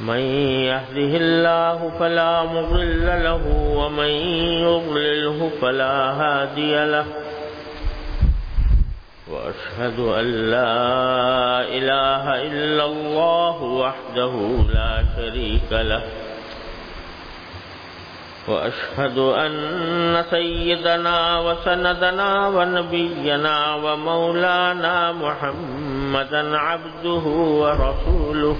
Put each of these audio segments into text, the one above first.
من يهده الله فلا مضل له ومن يضلله فلا هادي له. وأشهد أن لا إله إلا الله وحده لا شريك له. وأشهد أن سيدنا وسندنا ونبينا ومولانا محمدا عبده ورسوله.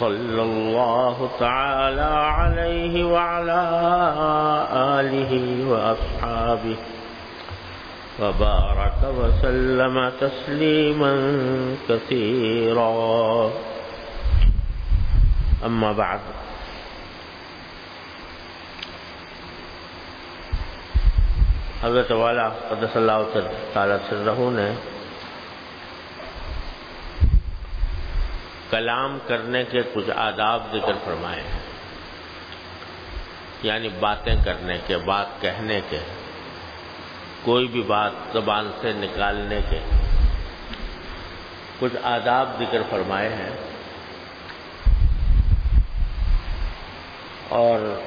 صلى الله تعالى عليه وعلى آله وأصحابه وبارك وسلم تسليما كثيرا. أما بعد حضرت والا قدس اللہ تعالی سرہ نے کلام کرنے کے کچھ آداب ذکر فرمائے ہیں۔ یعنی باتیں کرنے کے، بات کہنے کے، کوئی بھی بات زبان سے نکالنے کے کچھ آداب ذکر فرمائے ہیں۔ اور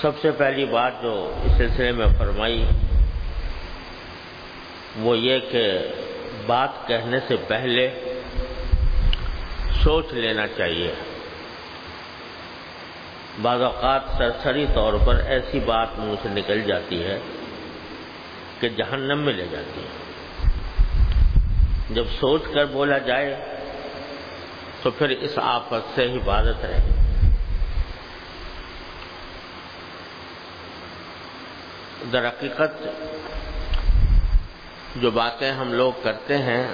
سب سے پہلی بات جو اس سلسلے میں فرمائی، وہ یہ کہ بات کہنے سے پہلے سوچ لینا چاہیے۔ بعض اوقات سرسری طور پر ایسی بات منہ سے نکل جاتی ہے کہ جہنم میں لے جاتی ہے۔ جب سوچ کر بولا جائے تو پھر اس آفت سے حفاظت رہے۔ در حقیقت جو باتیں ہم لوگ کرتے ہیں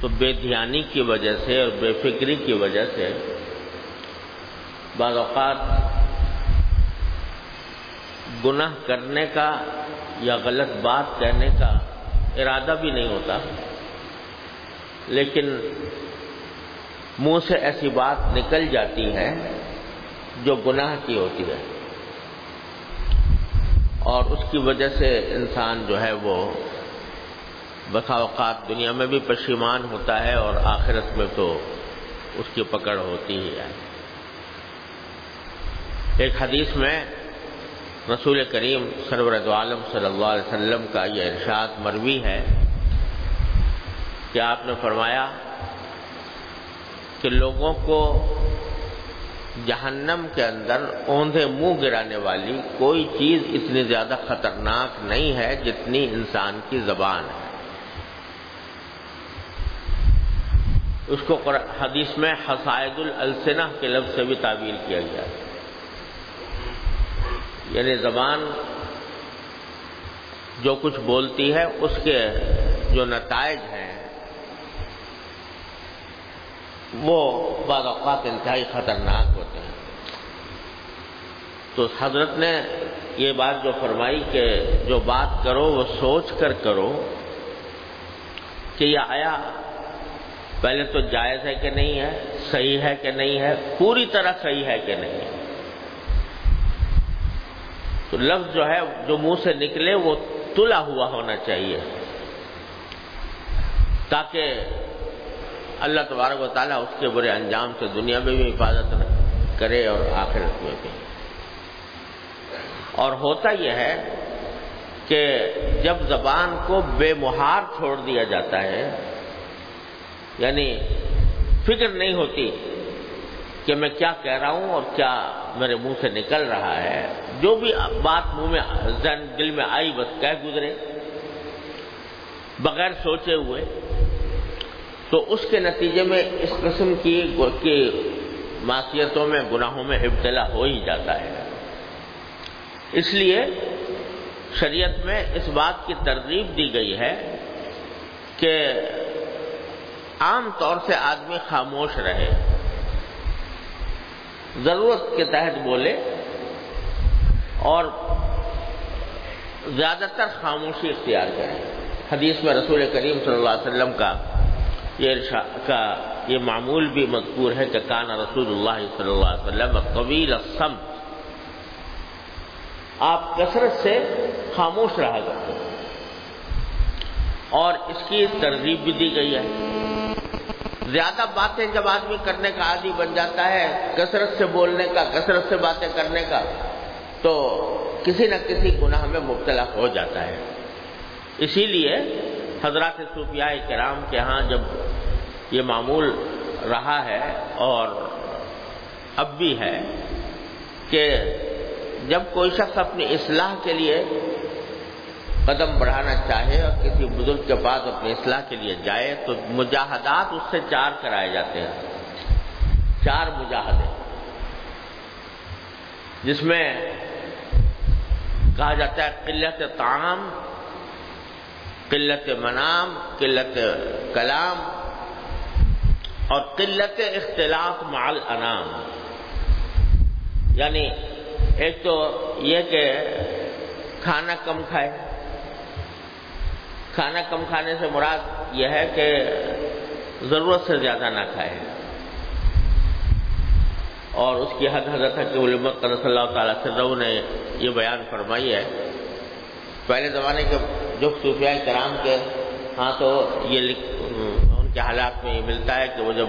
تو بے دھیانی کی وجہ سے اور بے فکری کی وجہ سے بعض اوقات گناہ کرنے کا یا غلط بات کہنے کا ارادہ بھی نہیں ہوتا۔ لیکن منہ سے ایسی بات نکل جاتی ہے جو گناہ کی ہوتی ہے۔ اور اس کی وجہ سے انسان جو ہے وہ بسا اوقات دنیا میں بھی پشیمان ہوتا ہے اور آخرت میں تو اس کی پکڑ ہوتی ہی ہے۔ ایک حدیث میں رسول کریم سرورت عالم صلی اللہ علیہ وسلم کا یہ ارشاد مروی ہے کہ آپ نے فرمایا کہ لوگوں کو جہنم کے اندر اوندھے منہ گرانے والی کوئی چیز اتنی زیادہ خطرناک نہیں ہے جتنی انسان کی زبان ہے۔ اس کو حدیث میں حسائد السنہ کے لفظ سے بھی تعبیر کیا گیا یعنی زبان جو کچھ بولتی ہے، اس کے جو نتائج ہیں، وہ بعض اوقات انتہائی خطرناک ہوتے ہیں۔ تو حضرت نے یہ بات جو فرمائی کہ جو بات کرو، وہ سوچ کر کرو کہ یہ آیا پہلے تو جائز ہے کہ نہیں ہے، صحیح ہے کہ نہیں ہے، پوری طرح صحیح ہے کہ نہیں ہے۔ تو لفظ جو ہے، جو منہ سے نکلے، وہ تلا ہوا ہونا چاہیے۔ تاکہ اللہ تبارک و تعالیٰ اس کے برے انجام سے دنیا میں بھی حفاظت کرے اور آخرت میں بھی۔ اور ہوتا یہ ہے کہ جب زبان کو بے مہار چھوڑ دیا جاتا ہے یعنی فکر نہیں ہوتی کہ میں کیا کہہ رہا ہوں اور کیا میرے منہ سے نکل رہا ہے۔ جو بھی بات منہ میں زن دل میں آئی، بس کہہ گزرے۔ بغیر سوچے ہوئے۔ تو اس کے نتیجے میں اس قسم کی معاشیتوں میں، گناہوں میں ابتلا ہو ہی جاتا ہے۔ اس لیے شریعت میں اس بات کی ترغیب دی گئی ہے کہ عام طور سے آدمی خاموش رہے۔ ضرورت کے تحت بولے اور زیادہ تر خاموشی اختیار کریں حدیث میں رسول کریم صلی اللہ علیہ وسلم کا یہ کا یہ معمول بھی مذکور ہے کہ کانا رسول اللہ صلی اللہ علیہ وسلم طویل السمت آپ کثرت سے خاموش رہا کرتے ہیں۔ اور اس کی ترغیب بھی دی گئی ہے۔ زیادہ باتیں جب آدمی کرنے کا عادی بن جاتا ہے، کثرت سے بولنے کا، کثرت سے باتیں کرنے کا، تو کسی نہ کسی گناہ میں مبتلا ہو جاتا ہے۔ اسی لیے حضرات صوفیاء کرام کے ہاں جب یہ معمول رہا ہے اور اب بھی ہے کہ جب کوئی شخص اپنی اصلاح کے لیے قدم بڑھانا چاہے اور کسی بزرگ کے پاس اپنی اصلاح کے لیے جائے تو مجاہدات اس سے چار کرائے جاتے ہیں۔ چار مجاہدے۔ جس میں کہا جاتا ہے قلت تعام قلت منام، قلت کلام اور قلت اختلاف مال انام یعنی ایک تو یہ کہ کھانا کم کھائے۔ کھانا کم کھانے سے مراد یہ ہے کہ ضرورت سے زیادہ نہ کھائے۔ اور اس کی حد حضرت ہے کہ علمت صلی اللہ تعالیٰ سے نے یہ بیان فرمائی ہے۔ پہلے زمانے کے جو صوفیاء کرام کے ہاں تو یہ ان کے حالات میں یہ ملتا ہے کہ وہ جب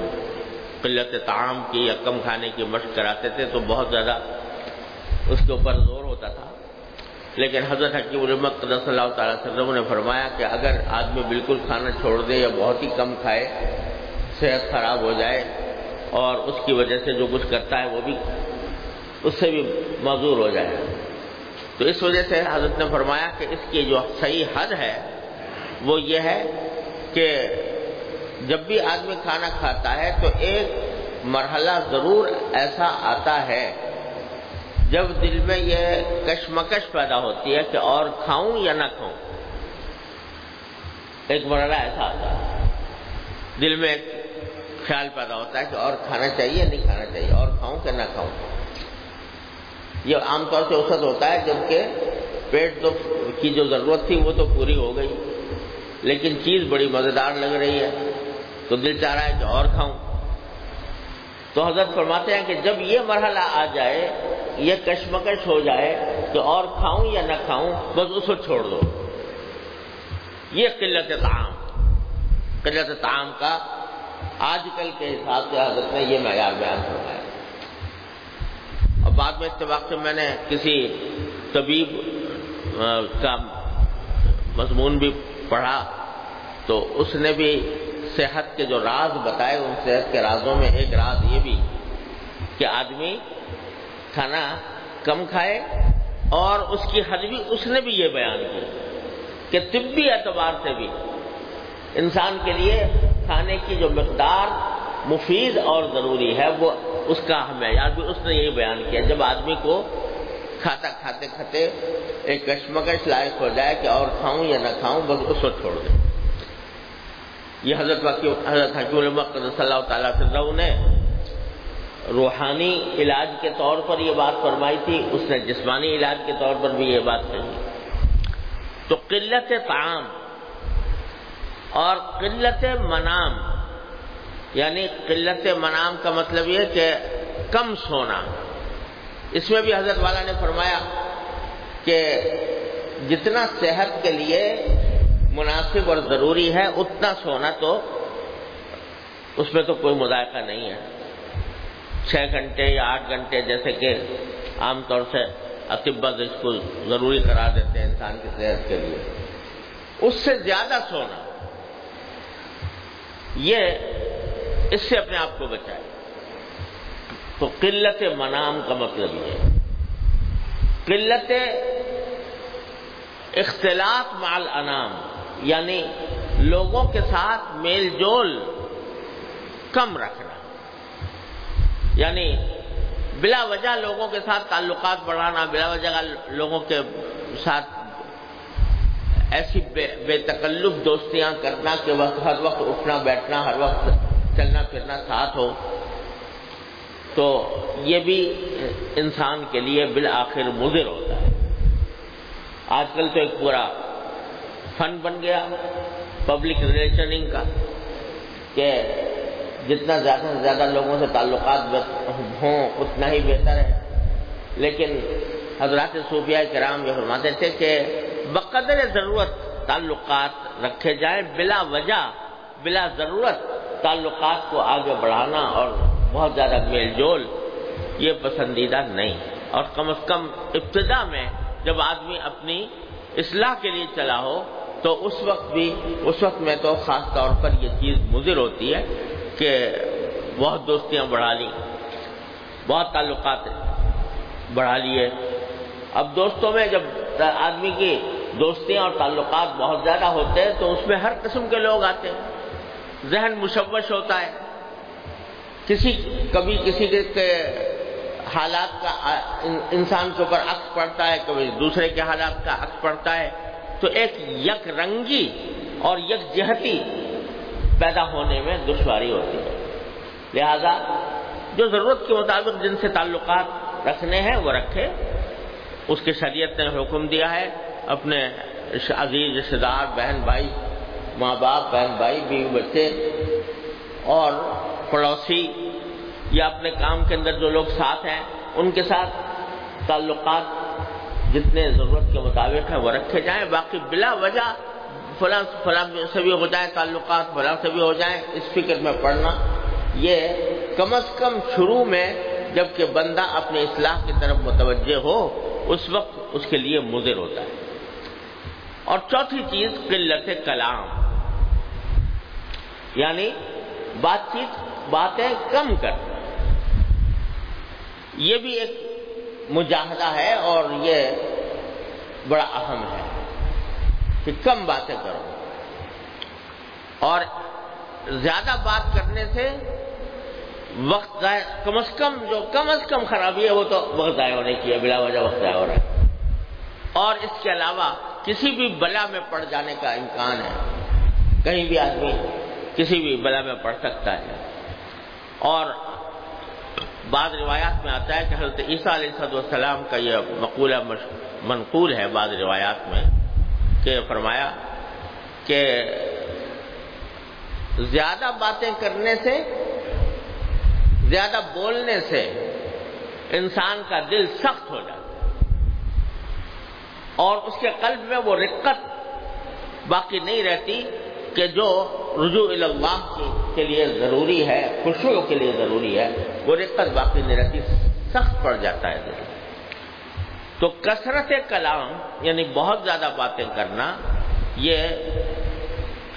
قلت تعام کی یا کم کھانے کی مشق کراتے تھے تو بہت زیادہ اس کے اوپر زور ہوتا تھا۔ لیکن حضرت حکیم الرمت صلی اللہ تعالیٰ وسلم نے فرمایا کہ اگر آدمی بالکل کھانا چھوڑ دے یا بہت ہی کم کھائے، صحت خراب ہو جائے اور اس کی وجہ سے جو کچھ کرتا ہے وہ بھی اس سے بھی معذور ہو جائے۔ تو اس وجہ سے حضرت نے فرمایا کہ اس کی جو صحیح حد ہے وہ یہ ہے کہ جب بھی آدمی کھانا کھاتا ہے تو ایک مرحلہ ضرور ایسا آتا ہے جب دل میں یہ کشمکش پیدا ہوتی ہے کہ اور کھاؤں یا نہ کھاؤں، ایک مرحلہ ایسا آتا ہے۔ دل میں ایک خیال پیدا ہوتا ہے کہ اور کھانا چاہیے نہیں کھانا چاہیے، اور کھاؤں کہ نہ کھاؤں۔ یہ عام طور سے اوسط ہوتا ہے جبکہ پیٹ تو کی جو ضرورت تھی وہ تو پوری ہو گئی، لیکن چیز بڑی مزیدار لگ رہی ہے۔ تو دل چاہ رہا ہے کہ اور کھاؤں۔ تو حضرت فرماتے ہیں کہ جب یہ مرحلہ آ جائے یہ کشمکش ہو جائے کہ اور کھاؤں یا نہ کھاؤں، بس اس کو چھوڑ دو۔ یہ قلت تعام قلت تعام کا آج کل کے حساب سے حضرت نے یہ معیار بیان کروایا اور بعد میں اتفاق سے میں نے کسی طبیب کا مضمون بھی پڑھا تو اس نے بھی صحت کے جو راز بتائے، ان صحت کے رازوں میں ایک راز یہ بھی کہ آدمی کھانا کم کھائے اور اس کی حد بھی اس نے بھی یہ بیان کی کہ طبی اعتبار سے بھی انسان کے لیے کھانے کی جو مقدار مفید اور ضروری ہے وہ اس کا معیار بھی اس نے یہی بیان کیا۔ جب آدمی کو کھاتا کھاتے کھاتے ایک کشمکش لائق ہو جائے کہ اور کھاؤں یا نہ کھاؤں، بس اس کو چھوڑ دیں یہ حضرت حضرت حکیم صلی اللہ تعالیٰ سے نے روحانی علاج کے طور پر یہ بات فرمائی تھی، اس نے جسمانی علاج کے طور پر بھی یہ بات کہی۔ تو قلت تعام اور قلت منام یعنی قلت منام کا مطلب یہ کہ کم سونا۔ اس میں بھی حضرت والا نے فرمایا کہ جتنا صحت کے لیے مناسب اور ضروری ہے، اتنا سونا تو اس میں تو کوئی مذائقہ نہیں ہے۔ چھ گھنٹے یا آٹھ گھنٹے جیسے کہ عام طور سے اطبت اس کو ضروری قرار دیتے ہیں انسان کی صحت کے لیے۔ اس سے زیادہ سونا، یہ اس سے اپنے آپ کو بچائے۔ تو قلت منام کا مطلب یہ قلت اختلاف مال انام یعنی لوگوں کے ساتھ میل جول کم رکھنا۔ یعنی بلا وجہ لوگوں کے ساتھ تعلقات بڑھانا، بلا وجہ لوگوں کے ساتھ ایسی بے بے تکلف دوستیاں کرنا کہ وقت ہر وقت اٹھنا، بیٹھنا، ہر وقت چلنا پھرنا ساتھ ہو۔ تو یہ بھی انسان کے لیے بالآخر مضر ہوتا ہے۔ آج کل تو ایک پورا فن بن گیا پبلک ریلیشننگ کا، کہ جتنا زیادہ سے زیادہ لوگوں سے تعلقات ہوں، اتنا ہی بہتر ہے۔ لیکن حضرات صوفیہ کرام یہ فرماتے تھے کہ بقدر ضرورت تعلقات رکھے جائیں بلا وجہ، بلا ضرورت تعلقات کو آگے بڑھانا اور بہت زیادہ میل جول، یہ پسندیدہ نہیں۔ اور کم از کم ابتدا میں جب آدمی اپنی اصلاح کے لیے چلا ہو، تو اس وقت بھی، اس وقت میں تو خاص طور پر یہ چیز مضر ہوتی ہے۔ کہ بہت دوستیاں بڑھا لی بہت تعلقات بڑھا لیے۔ اب دوستوں میں جب آدمی کی دوستیاں اور تعلقات بہت زیادہ ہوتے ہیں تو اس میں ہر قسم کے لوگ آتے ہیں۔ ذہن مشوش ہوتا ہے۔ کسی کبھی کسی کے حالات کا انسان کے اوپر عکس پڑتا ہے، کبھی دوسرے کے حالات کا عکس پڑتا ہے۔ تو ایک یک رنگی اور یک جہتی پیدا ہونے میں دشواری ہوتی ہے۔ لہذا جو ضرورت کے مطابق جن سے تعلقات رکھنے ہیں، وہ رکھے۔ اس کی شریعت نے حکم دیا ہے۔ اپنے عزیز رشتے دار، بہن بھائی، ماں باپ، بہن بھائی، بیوی، بچے اور پڑوسی یا اپنے کام کے اندر جو لوگ ساتھ ہیں، ان کے ساتھ تعلقات جتنے ضرورت کے مطابق ہیں، وہ رکھے جائیں۔ باقی بلا وجہ فلاں فلاں سے بھی ہو جائے، تعلقات فلاں سے بھی ہو جائیں اس فکر میں پڑھنا یہ کم از کم شروع میں جبکہ بندہ اپنے اصلاح کی طرف متوجہ ہو، اس وقت اس کے لیے مضر ہوتا ہے۔ اور چوتھی چیز، قلت کلام۔ یعنی بات چیت، باتیں کم کر۔ یہ بھی ایک مجاہدہ ہے اور یہ بڑا اہم ہے۔ کہ کم باتیں کرو۔ اور زیادہ بات کرنے سے وقت ضائع، کم از کم جو کم از کم خرابی ہے وہ تو وقت ضائع ہونے کی ہے، بلا وجہ وقت ضائع ہو رہا ہے۔ اور اس کے علاوہ کسی بھی بلا میں پڑ جانے کا امکان ہے۔ کہیں بھی آدمی کسی بھی بلا میں پڑ سکتا ہے۔ اور بعض روایات میں آتا ہے کہ حضرت عیسیٰ علیہ صد السلام کا یہ مقولہ منقول ہے بعض روایات میں۔ کہ فرمایا کہ زیادہ باتیں کرنے سے، زیادہ بولنے سے انسان کا دل سخت ہو جاتا اور اس کے قلب میں وہ رقت باقی نہیں رہتی کہ جو رجوع اللہ کے لیے ضروری ہے خوشیوں کے لیے ضروری ہے، وہ رقت باقی نہیں رہتی، سخت پڑ جاتا ہے دل۔ تو کثرت کلام یعنی بہت زیادہ باتیں کرنا، یہ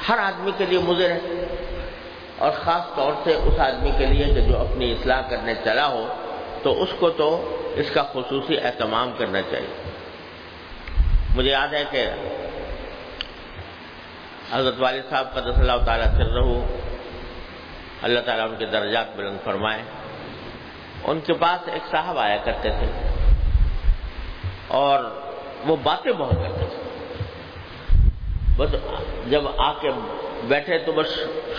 ہر آدمی کے لیے مضر ہے۔ اور خاص طور سے اس آدمی کے لیے کہ جو اپنی اصلاح کرنے چلا ہو، تو اس کو تو اس کا خصوصی اہتمام کرنا چاہیے۔ مجھے یاد ہے کہ حضرت والد صاحب کا اللہ تعالیٰ سر رہو، اللہ تعالیٰ ان کے درجات بلند فرمائے۔ ان کے پاس ایک صاحب آیا کرتے تھے۔ اور وہ باتیں بہت کرتے تھے۔ بس جب آ کے بیٹھے تو بس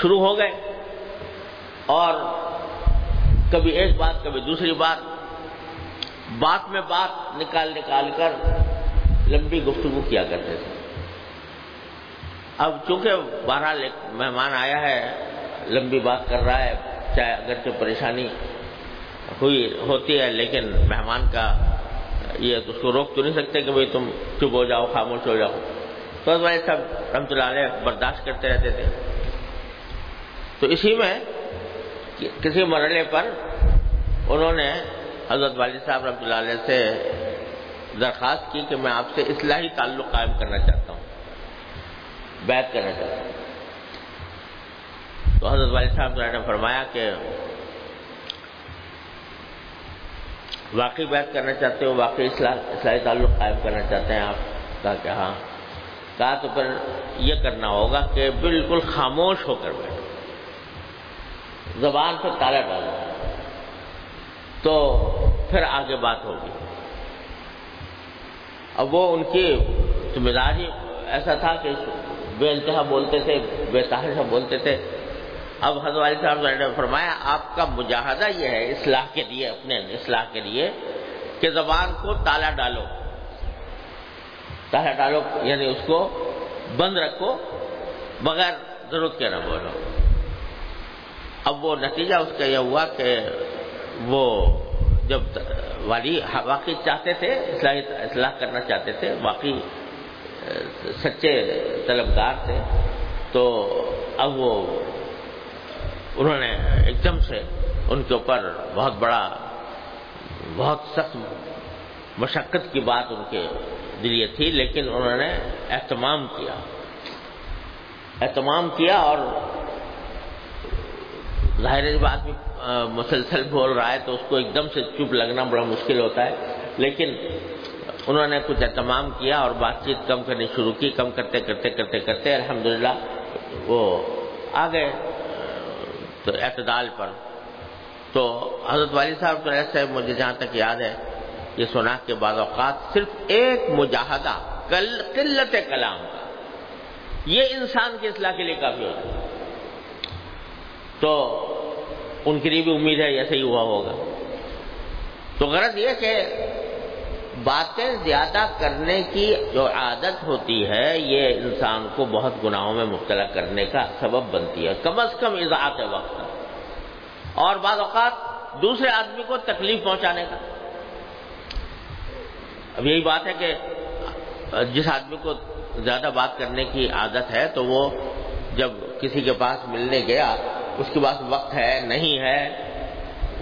شروع ہو گئے۔ اور کبھی ایک بات، کبھی دوسری بات۔ بات میں بات نکال نکال کر لمبی گفتگو کیا کرتے تھے۔ اب چونکہ بہرحال ایک مہمان آیا ہے، لمبی بات کر رہا ہے، چاہے اگرچہ پریشانی ہوئی، ہوتی ہے، لیکن مہمان کا یہ اس کو روک تو نہیں سکتے کہ بھائی تم چپ ہو جاؤ، خاموش ہو جاؤ۔ تو بھائی سب رحمت اللہ علیہ برداشت کرتے رہتے تھے۔ تو اسی میں کسی مرحلے پر انہوں نے حضرت والد صاحب رحمۃ اللہ علیہ سے درخواست کی کہ میں آپ سے اصلاحی تعلق قائم کرنا چاہتا ہوں۔ بیت کرنا چاہتا ہوں۔ تو حضرت والد صاحب نے فرمایا کہ واقعی بیت کرنا چاہتے ہو، واقعی اصلاحی تعلق قائم کرنا چاہتے ہیں آپ؟ کہا کہ ہاں۔ کہا تو پھر یہ کرنا ہوگا کہ بالکل خاموش ہو کر بیٹھو۔ زبان پر تالا ڈالو۔ تو پھر آگے بات ہوگی۔ اب وہ ان کی مزاج ہی ایسا تھا کہ بے انتہا بولتے تھے، بے تحاشا بولتے تھے۔ اب حضرت صاحب نے فرمایا، آپ کا مجاہدہ یہ ہے اصلاح کے لیے، اپنے اصلاح کے لیے کہ زبان کو تالا ڈالو۔ تالا ڈالو یعنی اس کو بند رکھو، بغیر ضرورت کے نہ بولو۔ اب وہ نتیجہ اس کا یہ ہوا کہ وہ جب والی واقعی چاہتے تھے اصلاح اصلاح کرنا چاہتے تھے، واقعی سچے طلبگار تھے، تو اب وہ انہوں نے ایک دم سے ان کے اوپر بہت بڑا، بہت سخت مشقت کی بات ان کے لیے تھی، لیکن انہوں نے اہتمام کیا۔ اہتمام کیا اور ظاہر بات بھی مسلسل بول رہا ہے تو اس کو ایک دم سے چپ لگنا بڑا مشکل ہوتا ہے۔ لیکن انہوں نے کچھ اہتمام کیا اور بات چیت کم کرنی شروع کی۔ کم کرتے کرتے کرتے کرتے الحمدللہ وہ آ گئے۔ تو اعتدال پر۔ تو حضرت والی صاحب تو ایسے مجھے جہاں تک یاد ہے، یہ سنا کے بعد اوقات صرف ایک مجاہدہ قلت کلام کا۔ یہ انسان کی اصلاح کے لیے کافی ہوتا ہے۔ تو ان کے لیے بھی امید ہے ایسے ہی ہوا ہوگا۔ تو غرض یہ کہ باتیں زیادہ کرنے کی جو عادت ہوتی ہے، یہ انسان کو بہت گناہوں میں مبتلا کرنے کا سبب بنتی ہے۔ کم از کم اضاعت وقت۔ اور بعض اوقات دوسرے آدمی کو تکلیف پہنچانے کا۔ اب یہی بات ہے کہ جس آدمی کو زیادہ بات کرنے کی عادت ہے، تو وہ جب کسی کے پاس ملنے گیا، اس کے پاس وقت ہے، نہیں ہے،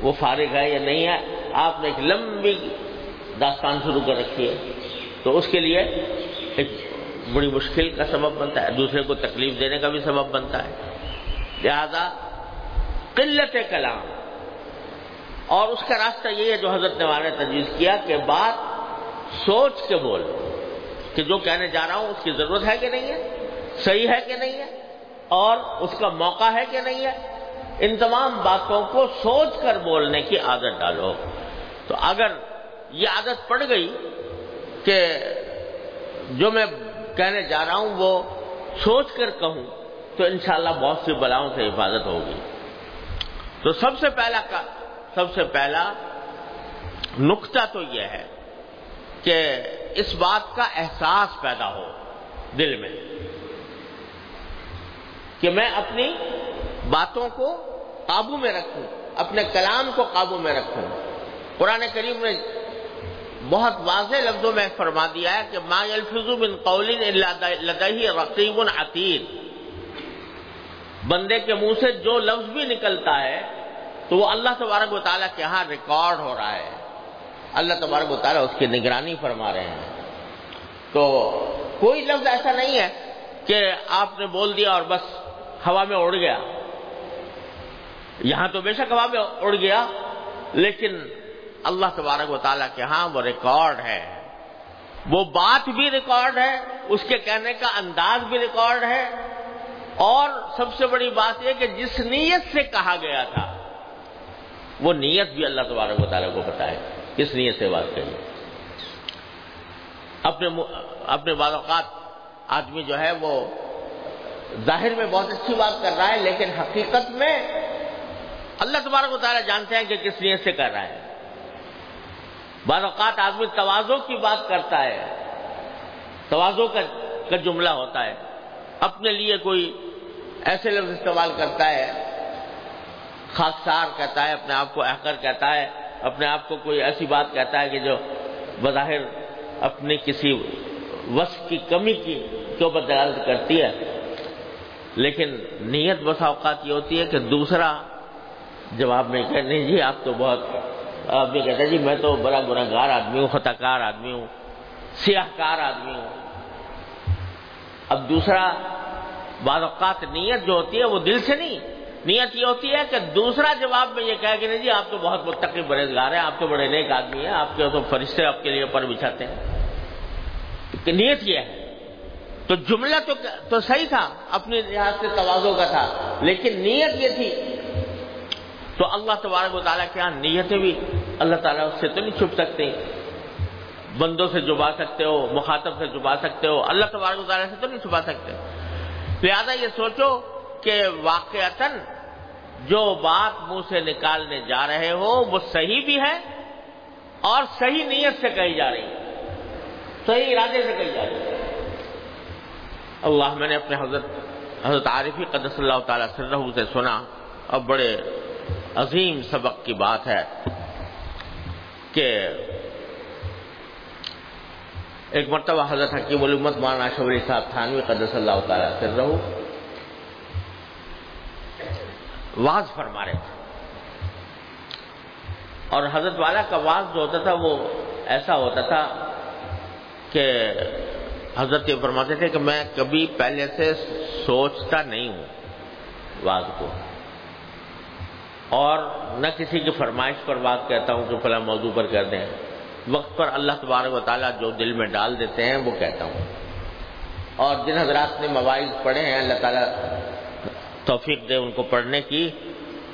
وہ فارغ ہے یا نہیں ہے، آپ نے ایک لمبی داستان شروع کر رکھی ہے۔ تو اس کے لیے ایک بڑی مشکل کا سبب بنتا ہے، دوسرے کو تکلیف دینے کا بھی سبب بنتا ہے۔ لہذا قلت کلام۔ اور اس کا راستہ یہ ہے جو حضرت نے تجویز کیا کہ بات سوچ کے بول، کہ جو کہنے جا رہا ہوں اس کی ضرورت ہے کہ نہیں ہے، صحیح ہے کہ نہیں ہے، اور اس کا موقع ہے کہ نہیں ہے۔ ان تمام باتوں کو سوچ کر بولنے کی عادت ڈالو۔ تو اگر یہ عادت پڑ گئی کہ جو میں کہنے جا رہا ہوں وہ سوچ کر کہوں تو انشاءاللہ بہت سی بلاؤں سے حفاظت ہوگی۔ تو سب سے پہلا سب سے پہلا نقطہ تو یہ ہے کہ اس بات کا احساس پیدا ہو دل میں کہ میں اپنی باتوں کو قابو میں رکھوں، اپنے کلام کو قابو میں رکھوں۔ قرآن کریم نے بہت واضح لفظوں میں فرما دیا ہے کہ ما الفظ بن قول لدہی رقیب عتید۔ بندے کے منہ سے جو لفظ بھی نکلتا ہے، تو وہ اللہ تبارک و تعالیٰ کے ہاں ریکارڈ ہو رہا ہے۔ اللہ تبارک و تعالیٰ اس کی نگرانی فرما رہے ہیں۔ تو کوئی لفظ ایسا نہیں ہے کہ آپ نے بول دیا اور بس ہوا میں اڑ گیا۔ یہاں تو بے شک ہوا میں اڑ گیا، لیکن اللہ تبارک و تعالیٰ کے ہاں وہ ریکارڈ ہے۔ وہ بات بھی ریکارڈ ہے، اس کے کہنے کا انداز بھی ریکارڈ ہے۔ اور سب سے بڑی بات یہ کہ جس نیت سے کہا گیا تھا، وہ نیت بھی اللہ تبارک و تعالیٰ کو پتا ہے۔ کس نیت سے بات کہی؟ اپنے اپنے بعض اوقات آدمی جو ہے وہ ظاہر میں بہت اچھی بات کر رہا ہے، لیکن حقیقت میں اللہ تبارک و تعالیٰ جانتے ہیں کہ کس نیت سے کر رہا ہے۔ بعض اوقات آدمی توازوں کی بات کرتا ہے، توازوں کا جملہ ہوتا ہے۔ اپنے لیے کوئی ایسے لفظ استعمال کرتا ہے خاصار کہتا ہے، اپنے آپ کو احکر کہتا ہے، اپنے آپ کو کوئی ایسی بات کہتا ہے کہ جو بظاہر اپنی کسی وصف کی کمی کی کے اوپر دلالت کرتی ہے۔ لیکن نیت بس اوقات یہ ہوتی ہے کہ دوسرا جواب میں کہ نہیں جی آپ تو بہت آپ یہ کہتے ہیں جی میں تو بڑا گناہ گار آدمی ہوں خطا کار آدمی ہوں سیاہ کار آدمی ہوں۔ اب دوسرا بعض اوقات نیت جو ہوتی ہے، وہ دل سے نہیں، نیت یہ ہوتی ہے کہ دوسرا جواب میں یہ کہا کہ نہیں جی آپ تو بہت متقی برزگار ہیں، آپ تو بڑے نیک آدمی ہیں، آپ کے تو فرشتے آپ کے لیے پر بچھاتے ہیں۔ نیت یہ ہے۔ تو جملہ تو تو صحیح تھا، اپنے لحاظ سے توازوں کا تھا، لیکن نیت یہ تھی تو اللہ تبارک و تعالیٰ کے یہاں نیتیں بھی اللہ تعالیٰ اس سے تو نہیں چھپ سکتے۔ بندوں سے جبا سکتے ہو، مخاطب سے جبا سکتے ہو، اللہ تبارک و تعالیٰ سے تو نہیں چھپا سکتے۔ لہٰذا یہ سوچو کہ واقعتا جو بات منہ سے نکالنے جا رہے ہو، وہ صحیح بھی ہے اور صحیح نیت سے کہی جا رہی ہے۔ صحیح ارادے سے کہی جا رہی ہے۔ اللہ میں نے اپنے حضرت حضرت عارفی قدس اللہ تعالی سرہ سے سنا اور بڑے عظیم سبق کی بات ہے کہ ایک مرتبہ حضرت حکیم الامت مولانا شوری صاحب تھانوی قدس اللہ تعالیٰ سر رہو، واز فرما رہے تھے۔ اور حضرت والا کا واز جو ہوتا تھا وہ ایسا ہوتا تھا کہ حضرت یہ فرماتے تھے کہ میں کبھی پہلے سے سوچتا نہیں ہوں واز کو۔ اور نہ کسی کی فرمائش پر بات کہتا ہوں کہ فلاں موضوع پر کہہ دیں۔ وقت پر اللہ تبارک و تعالیٰ جو دل میں ڈال دیتے ہیں وہ کہتا ہوں۔ اور جن حضرات نے مواعظ پڑھے ہیں، اللہ تعالیٰ توفیق دے ان کو پڑھنے کی،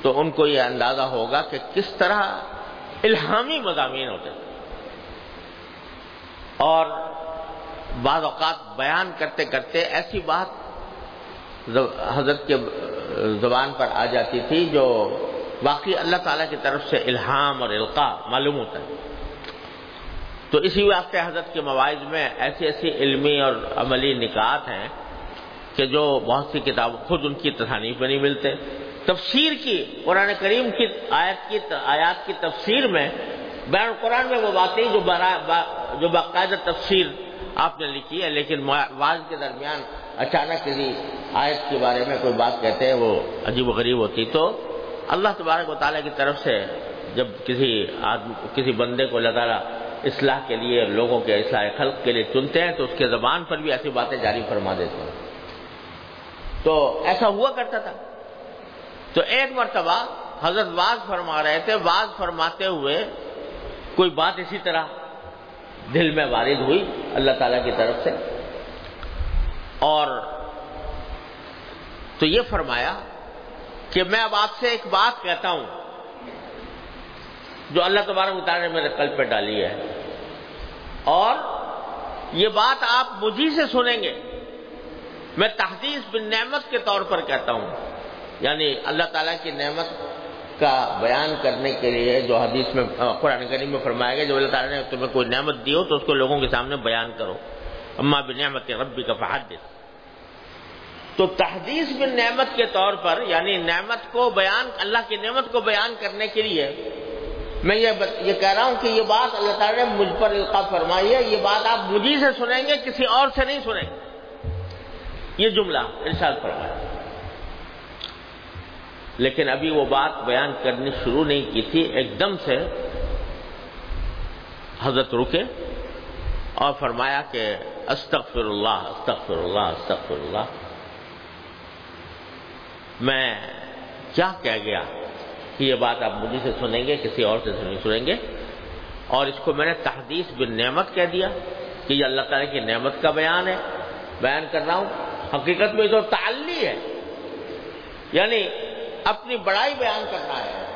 تو ان کو یہ اندازہ ہوگا کہ کس طرح الہامی مضامین ہوتے ہیں۔ اور بعض اوقات بیان کرتے کرتے ایسی بات حضرت کے زبان پر آ جاتی تھی جو باقی اللہ تعالیٰ کی طرف سے الہام اور القاع معلوم ہوتا ہے۔ تو اسی واسطے حضرت کے مواعظ میں ایسی ایسی علمی اور عملی نکات ہیں کہ جو بہت سی کتاب خود ان کی تصانیف میں نہیں ملتے۔ تفسیر کی، قرآن کریم کی آیت کی، آیات کی تفسیر میں بین قرآن میں وہ باتیں جو جو باقاعدہ تفسیر آپ نے لکھی ہے، لیکن واضح کے درمیان اچانک کسی آیت کے بارے میں کوئی بات کہتے ہیں، وہ عجیب و غریب ہوتی تو اللہ تبارک و تعالیٰ کی طرف سے جب کسی آدمی کسی بندے کو اللہ تعالیٰ اصلاح کے لیے لوگوں کے اصلاح خلق کے لیے چنتے ہیں تو اس کے زبان پر بھی ایسی باتیں جاری فرما دیتے ہیں۔ تو ایسا ہوا کرتا تھا۔ تو ایک مرتبہ حضرت واز فرما رہے تھے۔ واز فرماتے ہوئے کوئی بات اسی طرح دل میں وارد ہوئی اللہ تعالی کی طرف سے۔ اور تو یہ فرمایا کہ میں اب آپ سے ایک بات کہتا ہوں جو اللہ تبارک اتارے نے میرے قلب پہ ڈالی ہے۔ اور یہ بات آپ مجھے سے سنیں گے۔ میں تحدیث بن نعمت کے طور پر کہتا ہوں۔ یعنی اللہ تعالیٰ کی نعمت کا بیان کرنے کے لیے جو حدیث میں قرآن کریم میں فرمایا گیا، جو اللہ تعالیٰ نے تمہیں کوئی نعمت دی ہو تو اس کو لوگوں کے سامنے بیان کرو۔ اما بن نعمت ربی کا فحدث۔ تو تحدیث بن نعمت کے طور پر یعنی نعمت کو بیان، اللہ کی نعمت کو بیان کرنے کے لیے، میں یہ یہ کہہ رہا ہوں کہ یہ بات اللہ تعالیٰ نے مجھ پر القاع فرمائی ہے، یہ بات آپ مجھے سے سنیں گے، کسی اور سے نہیں سنیں گے۔ یہ جملہ ارشاد فرمایا۔ لیکن ابھی وہ بات بیان کرنی شروع نہیں کی تھی، ایک دم سے حضرت رکے اور فرمایا کہ استغفر اللہ استغفر اللہ استغفر اللہ۔ میں کیا کہہ گیا کہ یہ بات آپ مجھے سے سنیں گے، کسی اور سے نہیں سنیں گے؟ اور اس کو میں نے تحدیث بن نعمت کہہ دیا کہ یہ اللہ تعالیٰ کی نعمت کا بیان ہے، بیان کر رہا ہوں۔ حقیقت میں تو تعلی ہے۔ یعنی اپنی بڑائی بیان کرنا ہے۔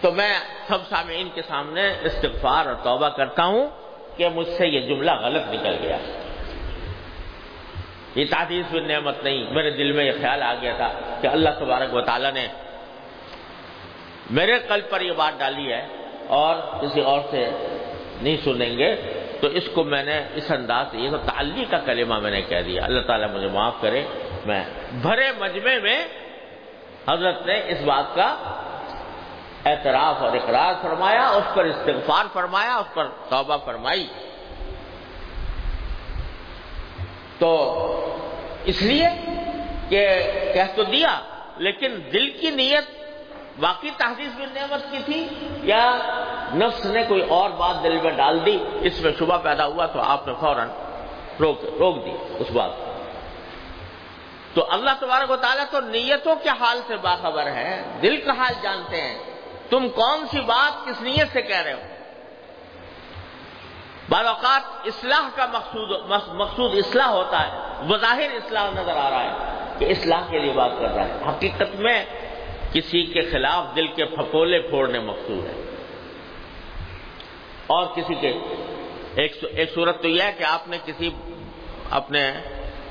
تو میں سب سامعین کے سامنے استغفار اور توبہ کرتا ہوں کہ مجھ سے یہ جملہ غلط نکل گیا۔ یہ تعدیث بن نعمت نہیں، میرے دل میں یہ خیال آ گیا تھا کہ اللہ تبارک و تعالیٰ نے میرے قلب پر یہ بات ڈالی ہے اور کسی اور سے نہیں سنیں گے، تو اس کو میں نے اس انداز سے، یہ تو تعلی کا کلمہ میں نے کہہ دیا۔ اللہ تعالیٰ مجھے معاف کرے، میں بھرے مجمے میں حضرت نے اس بات کا اعتراف اور اقرار فرمایا، اس پر استغفار فرمایا، اس پر توبہ فرمائی۔ تو اس لیے کہ کہہ تو دیا، لیکن دل کی نیت واقعی تحدیث بن نعمت کی تھی یا نفس نے کوئی اور بات دل میں ڈال دی؟ اس میں شبہ پیدا ہوا تو آپ نے فوراً روک روک دی اس بات کو۔ تو اللہ تبارک و تعالیٰ تو نیتوں کے حال سے باخبر ہے دل کا حال جانتے ہیں۔ تم کون سی بات کس نیت سے کہہ رہے ہو؟ بعض اوقات اصلاح کا مقصود مقصود اصلاح ہوتا ہے، بظاہر اصلاح نظر آ رہا ہے کہ اصلاح کے لیے بات کر رہا ہے۔ حقیقت میں کسی کے خلاف دل کے پھپولے پھوڑنے مقصود ہے۔ اور کسی کے ایک صورت تو یہ ہے کہ آپ نے کسی اپنے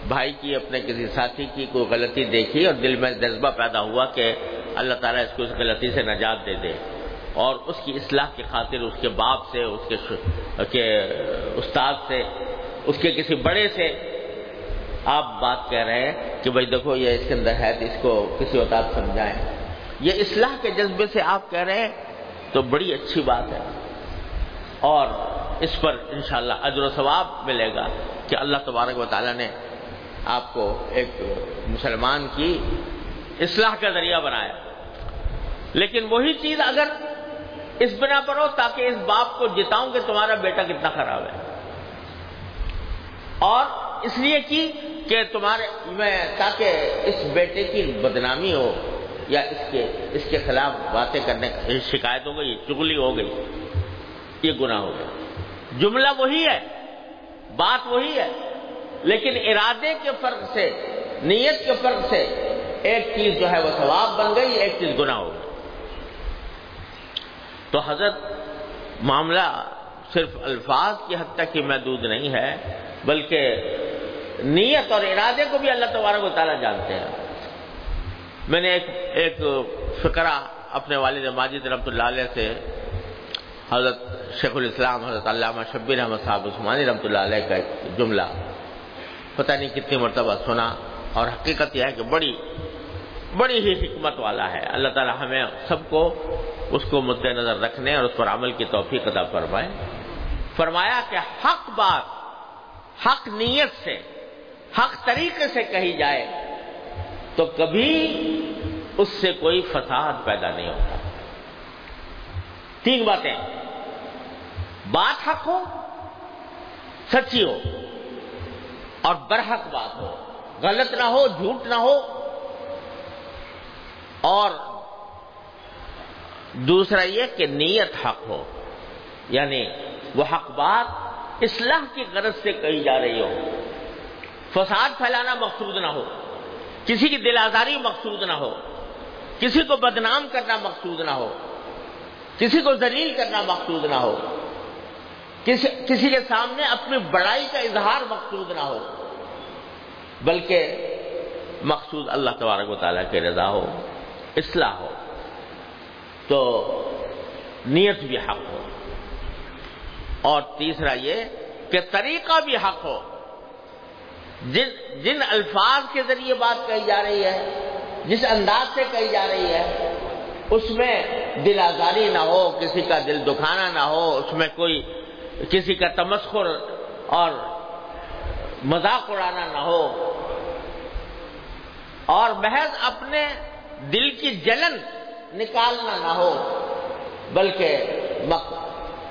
بھائی کی، اپنے کسی ساتھی کی کوئی غلطی دیکھی اور دل میں جذبہ پیدا ہوا کہ اللہ تعالیٰ اس کو اس غلطی سے نجات دے دے۔ اور اس کی اصلاح کی خاطر اس کے باپ سے، اس کے استاد سے، اس کے کسی بڑے سے آپ بات کہہ رہے ہیں کہ بھائی دیکھو یہ اس کے اندر ہے تو اس کو کسی اوتاد سمجھائیں۔ یہ اصلاح کے جذبے سے آپ کہہ رہے ہیں تو بڑی اچھی بات ہے۔ اور اس پر انشاءاللہ شاء اجر و ثواب ملے گا کہ اللہ تبارک و تعالیٰ نے آپ کو ایک مسلمان کی اصلاح کا ذریعہ بنایا۔ لیکن وہی چیز اگر اس بنا پر ہو تاکہ اس باپ کو جتاؤں کہ تمہارا بیٹا کتنا خراب ہے۔ اور اس لیے کی کہ تمہارے میں تاکہ اس بیٹے کی بدنامی ہو یا اس کے اس کے خلاف باتیں کرنے شکایت ہو گئی چگلی ہو گئی، یہ گناہ ہو گیا۔ جملہ وہی ہے، بات وہی ہے۔ لیکن ارادے کے فرق سے، نیت کے فرق سے ایک چیز جو ہے وہ ثواب بن گئی، ایک چیز گناہ ہو گئی۔ تو حضرت معاملہ صرف الفاظ کی حد تک ہی محدود نہیں ہے، بلکہ نیت اور ارادے کو بھی اللہ تبارک و تعالیٰ جانتے ہیں۔ میں نے ایک ایک فقرہ اپنے والد ماجد رحمۃ اللہ علیہ سے حضرت شیخ الاسلام، حضرت علامہ شبیر احمد صاحب عثمانی رحمۃ اللہ علیہ کا ایک جملہ، پتہ نہیں کتنی مرتبہ سنا، اور حقیقت یہ ہے کہ بڑی بڑی ہی حکمت والا ہے۔ اللہ تعالی ہمیں سب کو اس کو مد نظر رکھنے اور اس پر عمل کی توفیق ادا فرمائے۔ فرمایا کہ حق بات، حق نیت سے، حق طریقے سے کہی جائے تو کبھی اس سے کوئی فساد پیدا نہیں ہوتا۔ تین باتیں۔ بات حق ہو، سچی ہو اور برحق بات ہو۔ غلط نہ ہو، جھوٹ نہ ہو اور دوسرا یہ کہ نیت حق ہو یعنی وہ حق بات اصلاح کی غرض سے کہی جا رہی ہو۔ فساد پھیلانا مقصود نہ ہو، کسی کی دل آزاری مقصود نہ ہو، کسی کو بدنام کرنا مقصود نہ ہو، کسی کو ذلیل کرنا مقصود نہ ہو، کسی کسی کے سامنے اپنی بڑائی کا اظہار مقصود نہ ہو، بلکہ مقصود اللہ تبارک و تعالیٰ کے رضا ہو۔ اصلاح ہو، تو نیت بھی حق ہو۔ اور تیسرا یہ کہ طریقہ بھی حق ہو۔ جن جن الفاظ کے ذریعے بات کہی جا رہی ہے، جس انداز سے کہی جا رہی ہے، اس میں دل آزاری نہ ہو، کسی کا دل دکھانا نہ ہو، اس میں کوئی، کسی کا تمسخر اور مذاق اڑانا نہ ہو۔ اور محض اپنے دل کی جلن نکالنا نہ ہو، بلکہ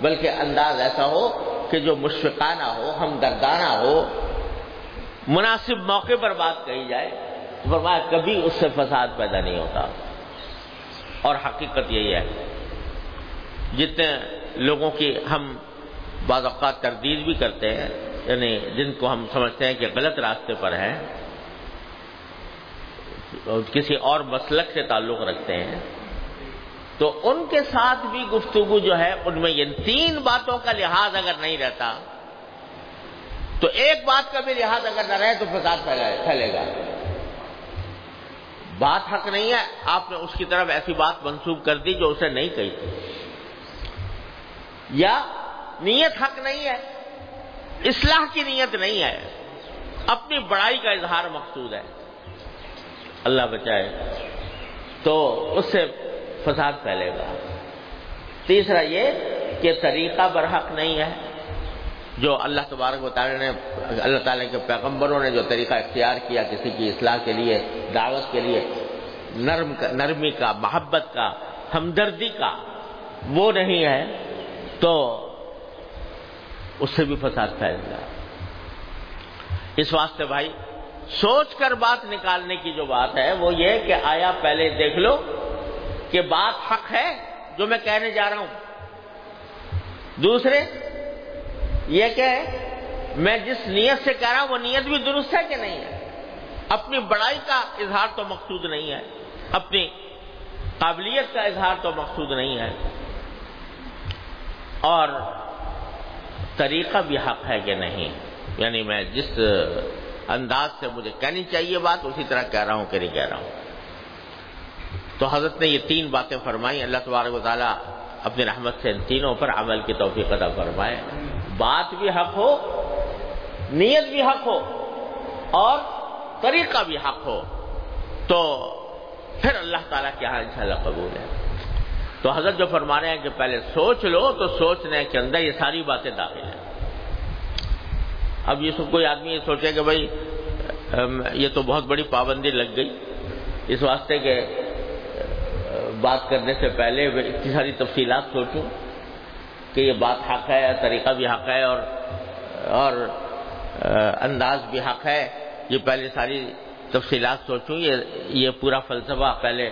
بلکہ انداز ایسا ہو کہ جو مشفقانہ ہو، ہمدردانہ ہو۔ مناسب موقع پر بات کہی جائے، فرمایا کبھی اس سے فساد پیدا نہیں ہوتا۔ اور حقیقت یہی ہے، جتنے لوگوں کی ہم بعض اوقات تردید بھی کرتے ہیں یعنی جن کو ہم سمجھتے ہیں کہ غلط راستے پر ہیں کسی اور مسلک سے تعلق رکھتے ہیں، تو ان کے ساتھ بھی گفتگو جو ہے، ان میں یہ تین باتوں کا لحاظ اگر نہیں رہتا، تو ایک بات کا بھی لحاظ اگر نہ رہے تو فساد پھیلے گا۔ بات حق نہیں ہے، آپ نے اس کی طرف ایسی بات منسوخ کر دی جو اسے نہیں کہی تھی۔ یا نیت حق نہیں ہے، اصلاح کی نیت نہیں ہے، اپنی بڑائی کا اظہار مقصود ہے۔ اللہ بچائے، تو اس سے فساد پھیلے گا۔ تیسرا یہ کہ طریقہ برحق نہیں ہے، جو اللہ تبارک و تعالیٰ نے، اللہ تعالیٰ کے پیغمبروں نے جو طریقہ اختیار کیا کسی کی اصلاح کے لیے، دعوت کے لیے، نرم کا، نرمی کا، محبت کا، ہمدردی کا، وہ نہیں ہے، تو اس سے بھی فساد پھیلے گا اس واسطے بھائی سوچ کر بات نکالنے کی جو بات ہے وہ یہ کہ آیا پہلے دیکھ لو کہ بات حق ہے جو میں کہنے جا رہا ہوں۔ دوسرے، یہ کہ میں جس نیت سے کہہ رہا ہوں وہ نیت بھی درست ہے کہ نہیں ہے؟ اپنی بڑائی کا اظہار تو مقصود نہیں ہے۔ اپنی قابلیت کا اظہار تو مقصود نہیں ہے۔ اور طریقہ بھی حق ہے کہ نہیں؟ یعنی میں جس انداز سے مجھے کہنی چاہیے بات، اسی طرح کہہ رہا ہوں، کہ نہیں کہہ رہا ہوں۔ تو حضرت نے یہ تین باتیں فرمائی اللہ تبارک و تعالیٰ اپنی رحمت سے ان تینوں پر عمل کی توفیق عطا فرمائے۔ بات بھی حق ہو، نیت بھی حق ہو، اور طریقہ بھی حق ہو۔ تو پھر اللہ تعالیٰ کے یہاں انشاءاللہ قبول ہے۔ تو حضرت جو فرما رہے ہیں کہ پہلے سوچ لو، تو سوچنے کے اندر یہ ساری باتیں داخل ہیں۔ اب یہ سب کوئی آدمی یہ سوچے کہ بھائی یہ تو بہت بڑی پابندی لگ گئی۔ اس واسطے کہ، بات کرنے سے پہلے اتنی ساری تفصیلات سوچوں کہ یہ بات حق ہے، طریقہ بھی حق ہے اور اور، انداز بھی حق ہے۔ یہ پہلے ساری تفصیلات سوچوں، یہ یہ پورا فلسفہ پہلے،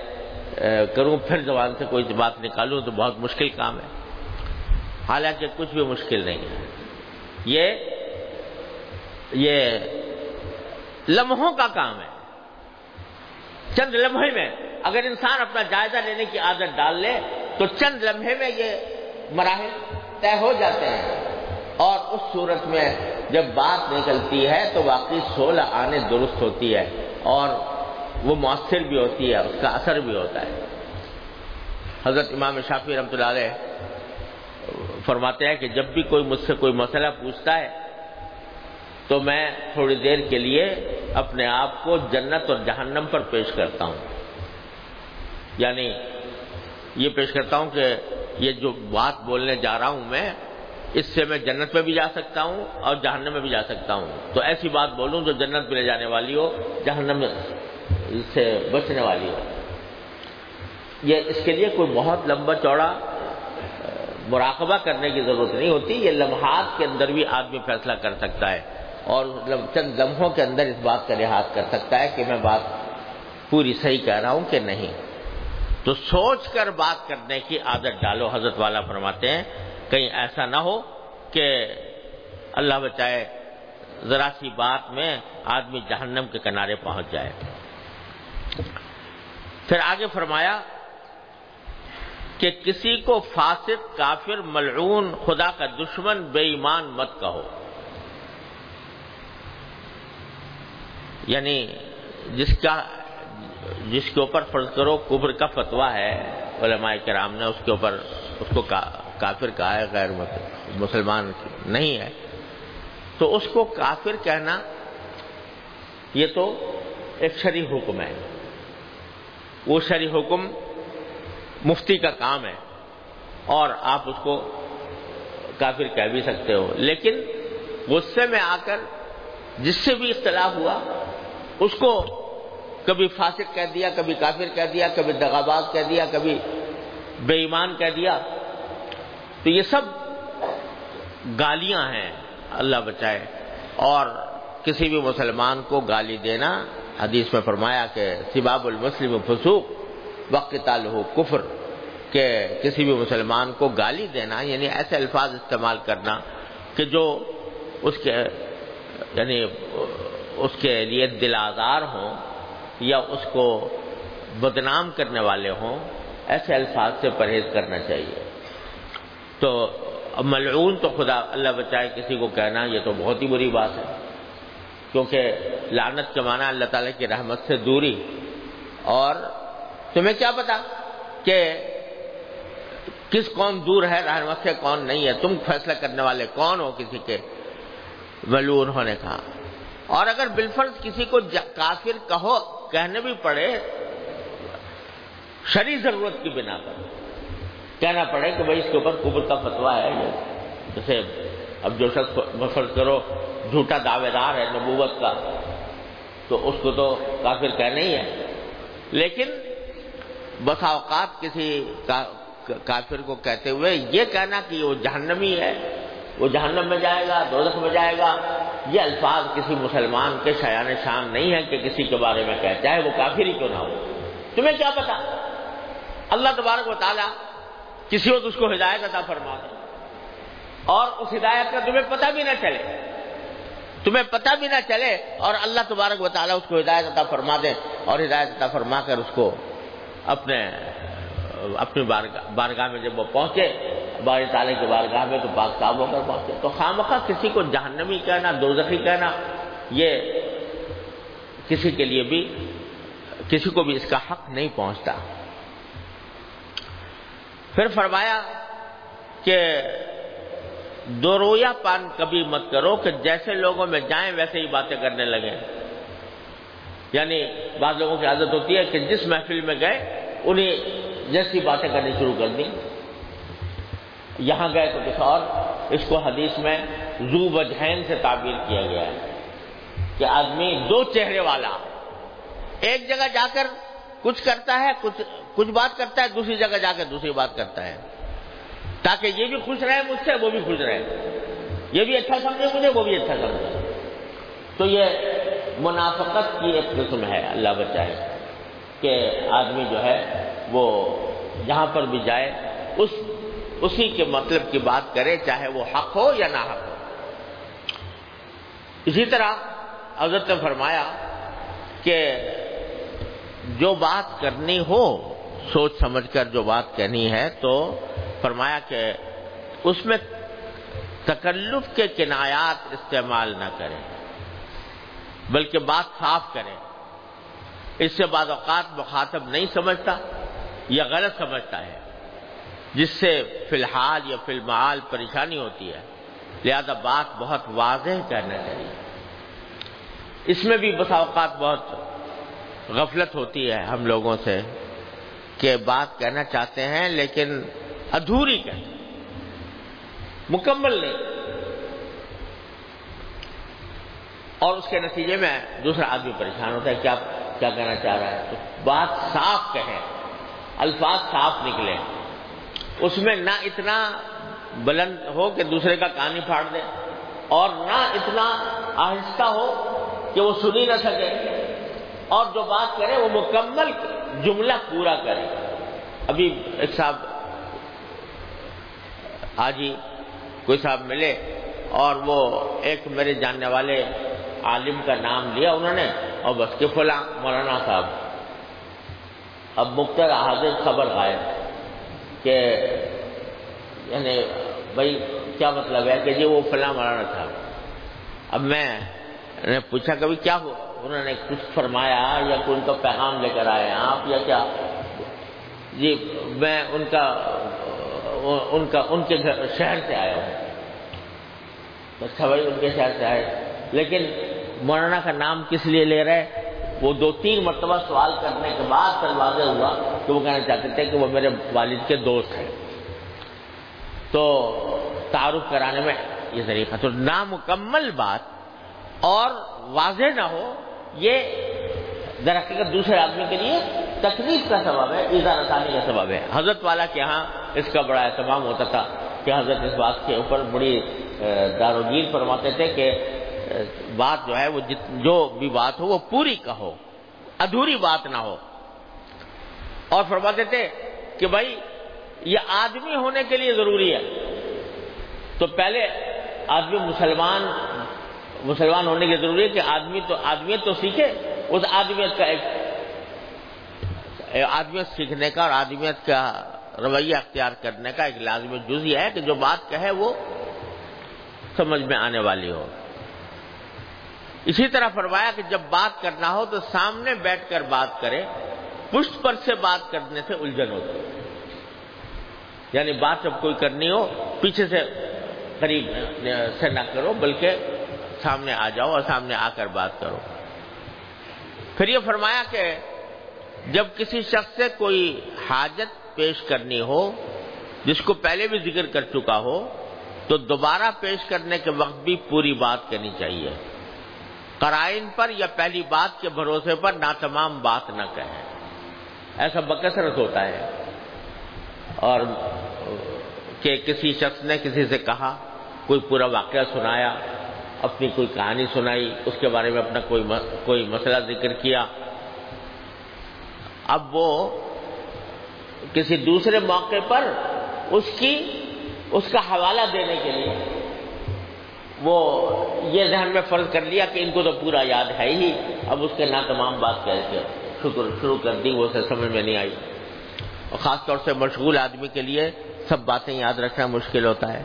کروں، پھر زبان سے کوئی بات نکالوں تو بہت مشکل کام ہے۔ حالانکہ کچھ بھی مشکل نہیں ہے۔ یہ یہ لمحوں کا کام ہے۔ چند لمحے میں اگر انسان اپنا جائزہ لینے کی عادت ڈال لے، تو چند لمحے میں یہ مراحل طے ہو جاتے ہیں۔ اور اس صورت میں جب بات نکلتی ہے، تو واقعی سولہ آنے درست ہوتی ہے اور وہ مؤثر بھی ہوتی ہے، اس کا اثر بھی ہوتا ہے۔ حضرت امام شافی رحمۃ اللہ علیہ فرماتے ہیں کہ جب بھی کوئی مجھ سے کوئی مسئلہ پوچھتا ہے تو میں تھوڑی دیر کے لیے اپنے آپ کو جنت اور جہنم پر پیش کرتا ہوں۔ یعنی یہ پیش کرتا ہوں کہ یہ جو بات بولنے جا رہا ہوں میں، اس سے میں جنت میں بھی جا سکتا ہوں اور جہنم میں بھی جا سکتا ہوں۔ تو ایسی بات بولوں جو جنت میں لے جانے والی ہو، جہنم سے بچنے والی ہو۔ یہ اس کے لیے کوئی بہت لمبا چوڑا مراقبہ کرنے کی ضرورت نہیں ہوتی، یہ لمحات کے اندر بھی آدمی فیصلہ کر سکتا ہے۔ اور چند لمحوں کے اندر اس بات کا لحاظ کر سکتا ہے کہ میں بات پوری صحیح کہہ رہا ہوں کہ نہیں۔ تو سوچ کر بات کرنے کی عادت ڈالو، حضرت والا فرماتے ہیں، کہیں ایسا نہ ہو کہ اللہ بچائے ذرا سی بات میں آدمی جہنم کے کنارے پہنچ جائے۔ پھر آگے فرمایا کہ کسی کو فاسد کافر، ملعون، خدا کا دشمن، بے ایمان مت کہو۔ یعنی جس کا جس کے اوپر فرض کرو کبر کا فتوا ہے، علماء کرام نے اس کے اوپر اس کو کافر کہا ہے، غیر مسلمان نہیں ہے۔ تو اس کو کافر کہنا یہ تو ایک شریح حکم ہے۔ وہ شریح حکم مفتی کا کام ہے اور آپ اس کو کافر کہہ بھی سکتے ہو۔ لیکن غصے میں آ کر جس سے بھی اختلاف ہوا اس کو کبھی فاسق کہہ دیا، کبھی کافر کہہ دیا، کبھی دغاباز کہہ دیا، کبھی بے ایمان کہہ دیا۔ تو یہ سب گالیاں ہیں، اللہ بچائے۔ اور کسی بھی مسلمان کو گالی دینا، حدیث میں فرمایا کہ سباب المسلم فسوق، وقت تعلق کفر، کہ کسی بھی مسلمان کو گالی دینا یعنی ایسے الفاظ استعمال کرنا کہ جو اس کے یعنی اس کے لیے دل آزار ہوں یا اس کو بدنام کرنے والے ہوں، ایسے الفاظ سے پرہیز کرنا چاہیے۔ تو ملعون تو خدا اللہ بچائے کسی کو کہنا، یہ تو بہت ہی بری بات ہے۔ کیونکہ لعنت کے معنی اللہ تعالیٰ کی رحمت سے دوری۔ اور تمہیں کیا پتا کہ کس کون دور ہے، رحمت سے کون نہیں ہے، تم فیصلہ کرنے والے کون ہو کسی کے؟ ملعون ہونے کا۔ اور اگر بالفرض کسی کو کافر کہو، کہنے بھی پڑے، شری ضرورت کی بنا پر۔ کہنا پڑے کہ بھائی اس کے اوپر قبر کا فتوا ہے۔ جیسے اب جو شخص فرض کرو جھوٹا دعوے دار ہے نبوت کا، تو اس کو تو کافر کہنا ہی ہے۔ لیکن بسا اوقات کسی کافر کو کہتے ہوئے یہ کہنا کہ وہ جہنمی ہے۔ وہ جہنم میں جائے گا، دوزخ میں جائے گا۔ یہ الفاظ کسی مسلمان کے شیان شان نہیں ہے کہ کسی کے بارے میں کہتا چاہے وہ کافر ہی کیوں نہ ہو؟ تمہیں کیا پتا اللہ تبارک و تعالیٰ کسی وقت اس کو ہدایت عطا فرما دے۔ اور اس ہدایت کا تمہیں پتہ بھی نہ چلے۔ تمہیں پتہ بھی نہ چلے اور اللہ تبارک و تعالیٰ اس کو ہدایت عطا فرما دے اور ہدایت عطا فرما کر اس کو اپنے اپنی بارگاہ میں جب وہ پہنچے بار تعالیٰ کی بارگاہ میں تو پاک صاحب ہو کر پہنچے۔ تو خواہ کسی کو جہنمی کہنا، دوزخی کہنا، یہ کسی کے لیے بھی کسی کو بھی اس کا حق نہیں پہنچتا۔ پھر فرمایا کہ دو رویا پان کبھی مت کرو کہ جیسے لوگوں میں جائیں ویسے ہی باتیں کرنے لگیں۔ یعنی بعض لوگوں کی عادت ہوتی ہے کہ جس محفل میں گئے، انہیں جیسی باتیں کرنی شروع کر دیں یہاں گئے تو کچھ اور۔ اس کو حدیث میں زو وجہین سے تعبیر کیا گیا ہے کہ آدمی دو چہرے والا ایک جگہ جا کر کچھ کرتا ہے، کچھ کچھ بات کرتا ہے، دوسری جگہ جا کر دوسری بات کرتا ہے۔ تاکہ یہ بھی خوش رہے مجھ سے، وہ بھی خوش رہے۔ یہ بھی اچھا سمجھے مجھے، وہ بھی اچھا سمجھے۔ تو یہ منافقت کی ایک قسم ہے، اللہ بچائے کہ آدمی جو ہے وہ جہاں پر بھی جائے، اس، اسی کے مطلب کی بات کرے، چاہے وہ حق ہو یا نہ حق ہو۔ اسی طرح حضرت نے فرمایا کہ جو بات کرنی ہو، سوچ سمجھ کر جو بات کہنی ہے، تو فرمایا کہ اس میں تکلف کے کنایات استعمال نہ کریں، بلکہ بات صاف کریں۔ اس سے بعض اوقات مخاطب نہیں سمجھتا یا غلط سمجھتا ہے۔ جس سے فی الحال یا فی الحال پریشانی ہوتی ہے۔ لہذا بات بہت واضح کہنا چاہیے۔ اس میں بھی بسا اوقات بہت غفلت ہوتی ہے ہم لوگوں سے کہ بات کہنا چاہتے ہیں لیکن ادھوری کہتے ہیں۔ مکمل نہیں۔ اور اس کے نتیجے میں دوسرا آدمی پریشان ہوتا ہے کیا کیا کہنا چاہ رہا ہے۔ تو بات صاف کہیں۔ الفاظ صاف نکلے۔ اس میں نہ اتنا بلند ہو کہ دوسرے کا کہانی پھاڑ دے، اور نہ اتنا آہستہ ہو کہ وہ سنی نہ سکے۔ اور جو بات کرے وہ مکمل جملہ پورا کرے۔ ابھی ایک صاحب آج ہی کوئی صاحب ملے اور وہ ایک میرے جاننے والے عالم کا نام لیا انہوں نے، اور بس کے فلاں مولانا صاحب۔ اب مختر حاضر خبر غائب کہ یعنی بھائی کیا مطلب ہے کہ جی وہ فلاں مولانا صاحب اب میں نے پوچھا کبھی کیا ہو؟ انہوں نے کچھ فرمایا یا کوئی ان کا پیغام لے کر آئے آپ یا کیا؟ جی میں ان کا ان کا، ان کے گھر، شہر سے آیا ہوں۔ اچھا بھائی ان کے شہر سے آئے۔ لیکن مولانا کا نام کس لیے لے رہے؟ وہ دو تین مرتبہ سوال کرنے کے بعد پھر واضح ہوا کہ وہ کہنا چاہتے تھے کہ وہ میرے والد کے دوست ہیں۔ تو تعارف کرانے میں یہ طریقہ تو نامکمل بات اور واضح نہ ہو، یہ درخت دوسرے آدمی کے لیے تکلیف کا سبب ہے، ایزا رسانی کا سبب ہے۔ حضرت والا کے ہاں اس کا بڑا اہتمام ہوتا تھا کہ حضرت اس بات کے اوپر بڑی داروگیر فرماتے تھے کہ بات جو ہے، وہ جو بھی بات ہو، وہ پوری کہو۔ ادھوری بات نہ ہو۔ اور فرماتے تھے کہ بھائی، یہ آدمی ہونے کے لیے ضروری ہے۔ تو پہلے آدمی مسلمان مسلمان ہونے کی ضروری ہے کہ آدمی تو آدمیت تو سیکھے، اس آدمیت کا ایک آدمیت سیکھنے کا اور آدمیت کا رویہ اختیار کرنے کا ایک لازمی جز یہ ہے کہ جو بات کہے وہ سمجھ میں آنے والی ہو۔ اسی طرح فرمایا کہ جب بات کرنا ہو تو سامنے بیٹھ کر بات کرے، پشت پر سے بات کرنے سے الجھن ہوتی یعنی بات جب کوئی کرنی ہو، پیچھے سے قریب سے نہ کرو، بلکہ سامنے آ جاؤ اور سامنے آ کر بات کرو۔ پھر یہ فرمایا کہ جب کسی شخص سے کوئی حاجت پیش کرنی ہو، جس کو پہلے بھی ذکر کر چکا ہو، تو دوبارہ پیش کرنے کے وقت بھی پوری بات کرنی چاہیے۔ قرائن پر یا پہلی بات کے بھروسے پر نہ تمام بات نہ کہیں۔ ایسا بکثرت ہوتا ہے۔ اور کہ کسی شخص نے کسی سے کہا، کوئی پورا واقعہ سنایا، اپنی کوئی کہانی سنائی، اس کے بارے میں اپنا کوئی کوئی مسئلہ ذکر کیا۔ اب وہ کسی دوسرے موقع پر اس کی، اس کا حوالہ دینے کے لیے وہ یہ ذہن میں فرض کر لیا کہ ان کو تو پورا یاد ہے ہی۔ اب اس کے نہ تمام بات کہہ کے شکر، شروع کر دی، وہ اسے سمجھ میں نہیں آئی۔ اور خاص طور سے مشغول آدمی کے لیے سب باتیں یاد رکھنا مشکل ہوتا ہے۔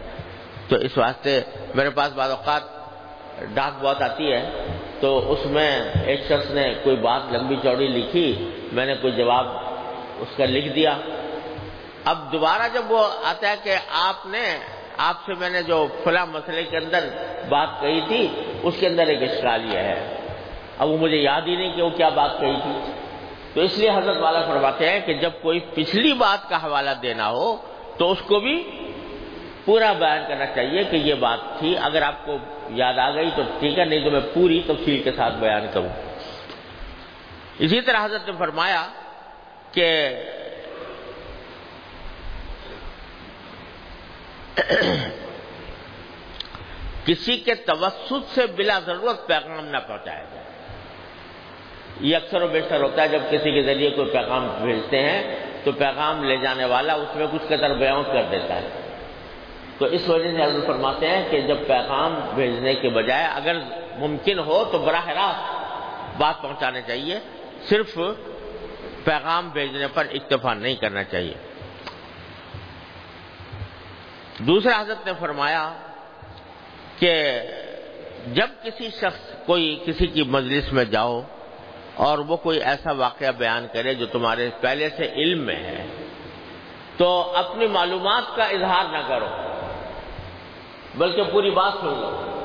تو اس واسطے میرے پاس بعض اوقات ڈاک بہت آتی ہے۔ تو تو اس میں ایک شخص نے کوئی بات لمبی چوڑی لکھی، میں نے کوئی جواب اس کا لکھ دیا۔ اب دوبارہ جب وہ آتا ہے کہ آپ نے آپ سے میں نے جو فلاں مسئلے کے اندر بات کہی تھی، اس کے اندر ایک اشکال یہ ہے۔ اب وہ مجھے یاد ہی نہیں کہ وہ کیا بات کہی تھی۔ تو اس لیے حضرت والا فرماتے ہیں کہ جب کوئی پچھلی بات کا حوالہ دینا ہو، تو اس کو بھی پورا بیان کرنا چاہیے کہ یہ بات تھی۔ اگر آپ کو یاد آ گئی تو ٹھیک ہے، نہیں تو میں پوری تفصیل کے ساتھ بیان کروں۔ اسی طرح حضرت نے فرمایا کہ کسی کے توسط سے بلا ضرورت پیغام نہ پہنچایا جائے۔ یہ اکثر و بیشتر ہوتا ہے جب کسی کے ذریعے کوئی پیغام بھیجتے ہیں تو پیغام لے جانے والا اس میں کچھ قدر بیان کر دیتا ہے۔ تو اس وجہ سے حضرت فرماتے ہیں کہ جب پیغام بھیجنے کے بجائے اگر ممکن ہو تو براہ راست بات پہنچانے چاہیے، صرف پیغام بھیجنے پر اکتفا نہیں کرنا چاہیے۔ دوسرا حضرت نے فرمایا کہ جب کسی شخص کوئی کسی کی مجلس میں جاؤ اور وہ کوئی ایسا واقعہ بیان کرے جو تمہارے پہلے سے علم میں ہے، تو اپنی معلومات کا اظہار نہ کرو، بلکہ پوری بات سن لو۔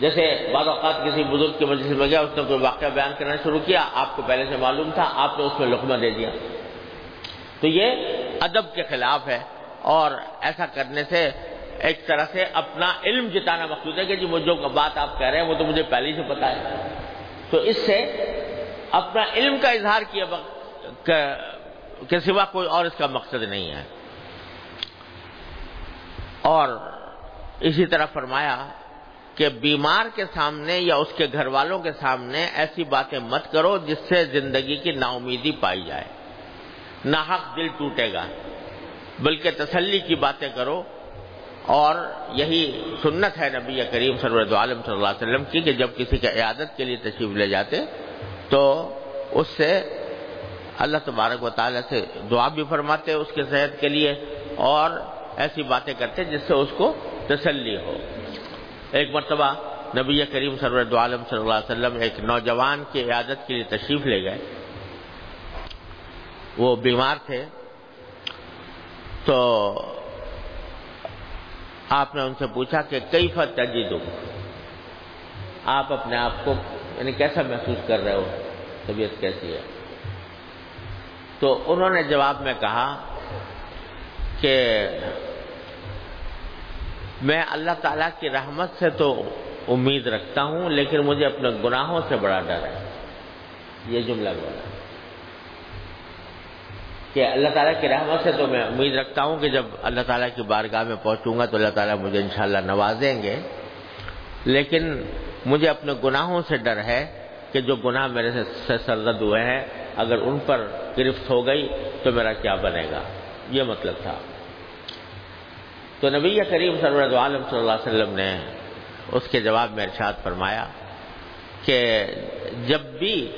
جیسے بعض اوقات کسی بزرگ کی مجلس میں گیا، اس نے کوئی واقعہ بیان کرنا شروع کیا، آپ کو پہلے سے معلوم تھا، آپ نے اس میں لقمہ دے دیا۔ تو یہ ادب کے خلاف ہے۔ اور ایسا کرنے سے ایک طرح سے اپنا علم جتانا مقصود ہے کہ جی وہ جو بات آپ کہہ رہے ہیں وہ تو مجھے پہلے سے پتا ہے۔ تو اس سے اپنا علم کا اظہار کیا کے سوا کوئی اور اس کا مقصد نہیں ہے۔ اور اسی طرح فرمایا کہ بیمار کے سامنے یا اس کے گھر والوں کے سامنے ایسی باتیں مت کرو جس سے زندگی کی نا امیدی پائی جائے۔ ناحق دل ٹوٹے گا۔ بلکہ تسلی کی باتیں کرو اور یہی سنت ہے نبی کریم سرورت عالم صلی اللہ علیہ وسلم کی کہ جب کسی کا عیادت کے لیے تشریف لے جاتے تو اس سے اللہ تبارک و تعالیٰ سے دعا بھی فرماتے اس کے صحت کے لیے اور ایسی باتیں کرتے جس سے اس کو تسلی ہو۔ ایک مرتبہ نبی کریم سرورت عالم صلی اللہ علیہ وسلم ایک نوجوان کی عیادت کے لیے تشریف لے گئے۔ وہ بیمار تھے۔ تو آپ نے ان سے پوچھا کہ کئی فت تجید آپ اپنے آپ کو یعنی کیسا محسوس کر رہے ہو؟ طبیعت کیسی ہے؟ تو انہوں نے جواب میں کہا کہ میں اللہ تعالی کی رحمت سے تو امید رکھتا ہوں لیکن مجھے اپنے گناہوں سے بڑا ڈر ہے۔ یہ جملہ بولا۔ کہ اللہ تعالیٰ کی رحمت سے تو میں امید رکھتا ہوں کہ جب اللہ تعالیٰ کی بارگاہ میں پہنچوں گا تو اللہ تعالیٰ مجھے انشاءاللہ نوازیں گے۔ لیکن مجھے اپنے گناہوں سے ڈر ہے کہ جو گناہ میرے سے سرزد ہوئے ہیں، اگر ان پر گرفت ہو گئی تو میرا کیا بنے گا؟ یہ مطلب تھا۔ تو نبی کریم سرورت عالم صلی اللہ علیہ وسلم نے اس کے جواب میں ارشاد فرمایا کہ جب بھی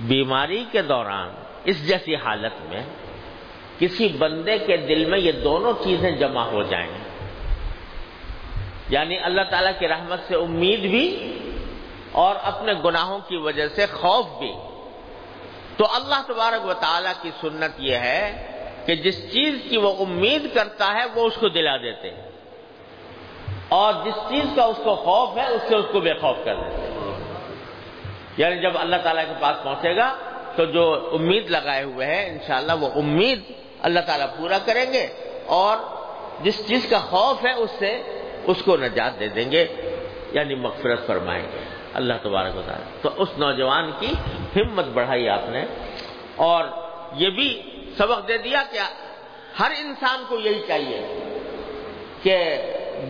بیماری کے دوران اس جیسی حالت میں کسی بندے کے دل میں یہ دونوں چیزیں جمع ہو جائیں۔ یعنی اللہ تعالیٰ کی رحمت سے امید بھی اور اپنے گناہوں کی وجہ سے خوف بھی۔ تو اللہ تبارک و تعالیٰ کی سنت یہ ہے کہ جس چیز کی وہ امید کرتا ہے وہ اس کو دلا دیتے ہیں۔ اور جس چیز کا اس کو خوف ہے، اس سے اس کو بے خوف کر دیتے ہیں۔ یعنی جب اللہ تعالیٰ کے پاس پہنچے گا تو جو امید لگائے ہوئے ہیں، انشاءاللہ وہ امید اللہ تعالیٰ پورا کریں گے اور جس چیز کا خوف ہے اس سے اس کو نجات دے دیں گے یعنی مغفرت فرمائیں گے۔ اللہ تبارک و تعالیٰ، تو اس نوجوان کی ہمت بڑھائی آپ نے اور یہ بھی سبق دے دیا کہ ہر انسان کو یہی چاہیے کہ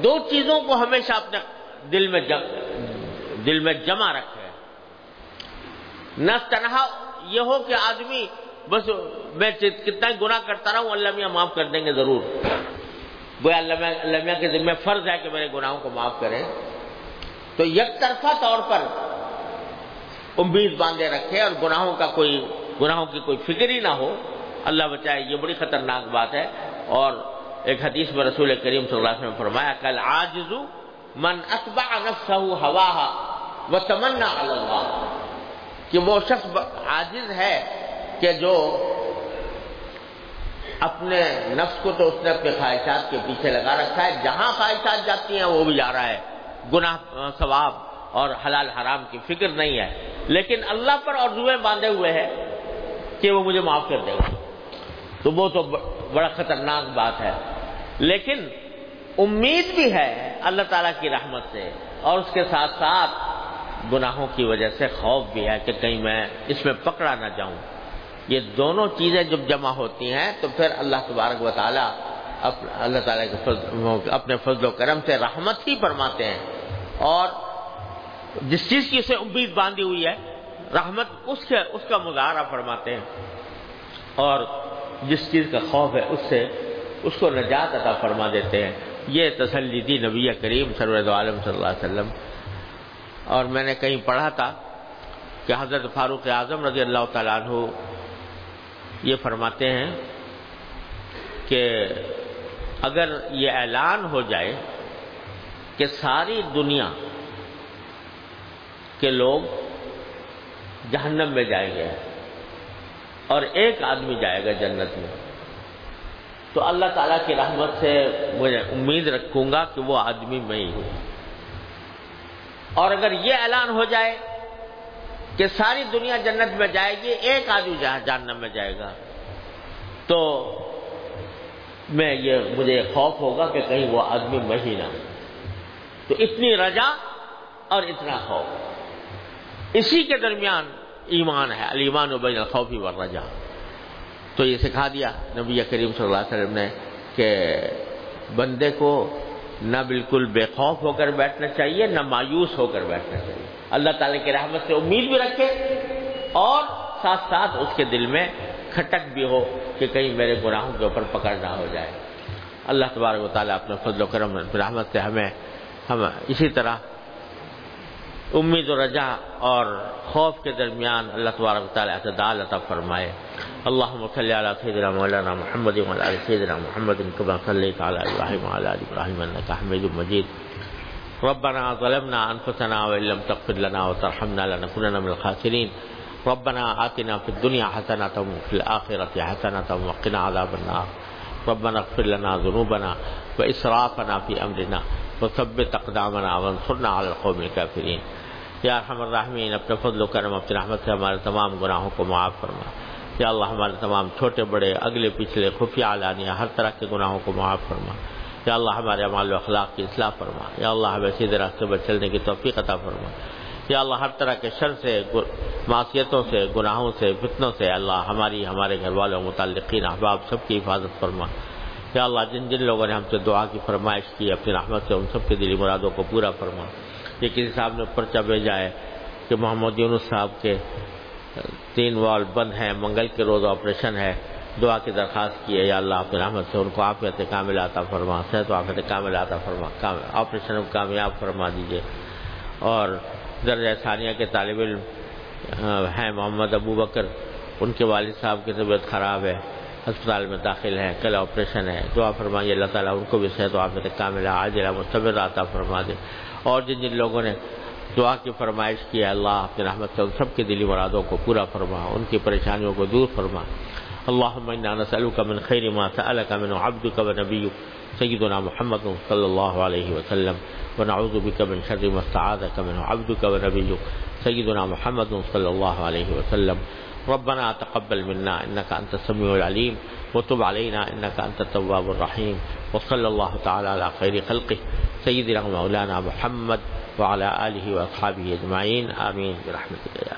دو چیزوں کو ہمیشہ اپنے دل میں دل میں جمع رکھے۔ نہ تنہا یہ ہو کہ آدمی بس میں کتنا گنا کرتا رہا ہوں، اللہ میاں معاف کر دیں گے ضرور۔ وہ اللہ میاں کے ذمہ فرض ہے کہ میرے گناہوں کو معاف کریں۔ تو یک طرفہ طور پر امید باندھے رکھے اور گناہوں کا کوئی گناہوں کی کوئی فکر ہی نہ ہو۔ اللہ بچائے، یہ بڑی خطرناک بات ہے۔ اور ایک حدیث میں رسول کریم صلی اللہ علیہ وسلم فرمایا، کل آجزو من اتبع نفسه ہوا وہ تمنا اللہ. کہ وہ شخص عاجز ہے کہ جو اپنے نفس کو تو اس نے اپنے خواہشات کے پیچھے لگا رکھا ہے۔ جہاں خواہشات جاتی ہیں وہ بھی جا رہا ہے۔ گناہ، ثواب اور حلال حرام کی فکر نہیں ہے۔ لیکن اللہ پر اور روئے باندھے ہوئے ہیں کہ وہ مجھے معاف کر دے گا۔ تو وہ تو بڑا خطرناک بات ہے۔ لیکن امید بھی ہے اللہ تعالیٰ کی رحمت سے اور اس کے ساتھ ساتھ گناہوں کی وجہ سے خوف بھی ہے کہ کہیں میں اس میں پکڑا نہ جاؤں۔ یہ دونوں چیزیں جب جمع ہوتی ہیں تو پھر اللہ تبارک و تعالیٰ اللہ تعالیٰ کے اپنے فضل و کرم سے رحمت ہی فرماتے ہیں۔ اور جس چیز کی اسے امید باندھی ہوئی ہے، رحمت اس کے، اس کا مظاہرہ فرماتے ہیں۔ اور جس چیز کا خوف ہے، اس سے، اس کو نجات عطا فرما دیتے ہیں۔ یہ تسلی دی نبی کریم سرورد عالم صلی اللہ علیہ وسلم اور میں نے کہیں پڑھا تھا کہ حضرت فاروق اعظم رضی اللہ تعالیٰ عنہ یہ فرماتے ہیں کہ اگر یہ اعلان ہو جائے کہ ساری دنیا کے لوگ جہنم میں جائیں گے اور ایک آدمی جائے گا جنت میں، تو اللہ تعالیٰ کی رحمت سے مجھے امید رکھوں گا کہ وہ آدمی میں ہی ہوں۔ اور اگر یہ اعلان ہو جائے کہ ساری دنیا جنت میں جائے گی، ایک آدمی جہنم میں جائے گا، تو میں یہ مجھے خوف ہوگا کہ کہیں وہ آدمی میں ہی نہ تو اتنی رجا اور اتنا خوف۔ اسی کے درمیان ایمان ہے المان و بین الخوفی و رجا تو یہ سکھا دیا نبی کریم صلی اللہ علیہ وسلم نے کہ بندے کو نہ بالکل بے خوف ہو کر بیٹھنا چاہیے، نہ مایوس ہو کر بیٹھنا چاہیے۔ اللہ تعالیٰ کی رحمت سے امید بھی رکھے اور ساتھ ساتھ اس کے دل میں کھٹک بھی ہو کہ کہیں میرے گناہوں کے اوپر پکڑ نہ ہو جائے۔ اللہ تبارک و تعالیٰ اپنے فضل و کرم رحمت سے ہمیں، ہم اسی طرح امید و رجا اور خوف کے درمیان اللہ تبارک تعالیٰ اعتدال عطا فرمائے۔ اللهم صل على سيدنا مولانا محمد وعلى ال سيدنا محمد كما صليت على ابراهيم وعلى ال ابراهيم انك حميد مجيد ربنا ظلمنا انفسنا وان لم تغفر لنا وترحمنا لنكونن من الخاسرين ربنا آتنا في الدنيا حسنة وفي الآخرة حسنة وقنا عذاب النار۔ ربنا اغفر لنا ذنوبنا وإسرافنا في أمرنا وثبت أقدامنا وانصرنا على القوم الكافرين یا رحم الرحمین اپنے فضل و کرم، اپنی رحمت سے ہمارے تمام گناہوں کو معاف فرما۔ یا اللہ ہمارے تمام چھوٹے، بڑے، اگلے، پچھلے، خفیہ علانیہ ہر طرح کے گناہوں کو معاف فرما۔ یا اللہ ہمارے عمال و اخلاق کی اصلاح فرما۔ یا اللہ ہمیں سیدھے راستے پر چلنے کی توفیق عطا فرما۔ یا اللہ ہر طرح کے شر سے معاشیتوں سے، گناہوں سے، فتنوں سے اللہ ہماری، ہمارے گھر والوں، متعلقین، احباب، سب کی حفاظت فرما۔ یا اللہ جن جن لوگوں نے ہم سے دعا کی، فرمائش کی، اپنی رحمت سے ان سب کے دلی مرادوں کو پورا فرما۔ یہ کسی صاحب نے پرچہ بھیجا ہے کہ محمد یونس صاحب کے تین وال بند ہیں، منگل کے روز آپریشن ہے، دعا کی درخواست کی ہے، یا اللہ اپنی رحمت سے ان کو آفیت کامل آتا فرما، صحت و آفیت کامل آتا فرما آپریشن کامیاب فرما دیجیے اور درجہ ثانیہ کے طالب علم ہیں محمد ابو بکر، ان کے والد صاحب کی طبیعت خراب ہے، ہسپتال میں داخل ہے کل آپریشن ہے، دعا فرمائیے، اللہ تعالیٰ ان کو بھی صحت و آفیت کامل آج مستبر آتا فرما دے۔ اور جن جن لوگوں نے دعا کی فرمائش کی ہے اللہ اپنی رحمت سے ان سب کے دلی مرادوں کو پورا فرما، ان کی پریشانیوں کو دور فرما۔ اللهم انا من خير ما سالك منه عبدك ونبيك سيدنا محمد صلى الله عليه وسلم ونعوذ بك من شر ما استعاذك منه عبدك ونبيك سيدنا محمد صلى الله عليه وسلم۔ ربنا تقبل منا إنك أنت السميع العليم وتب علينا إنك أنت التواب الرحيم وصلى الله تعالى على خير خلقه سيدنا مولانا محمد وعلى آله وأصحابه أجمعين آمين برحمتك يا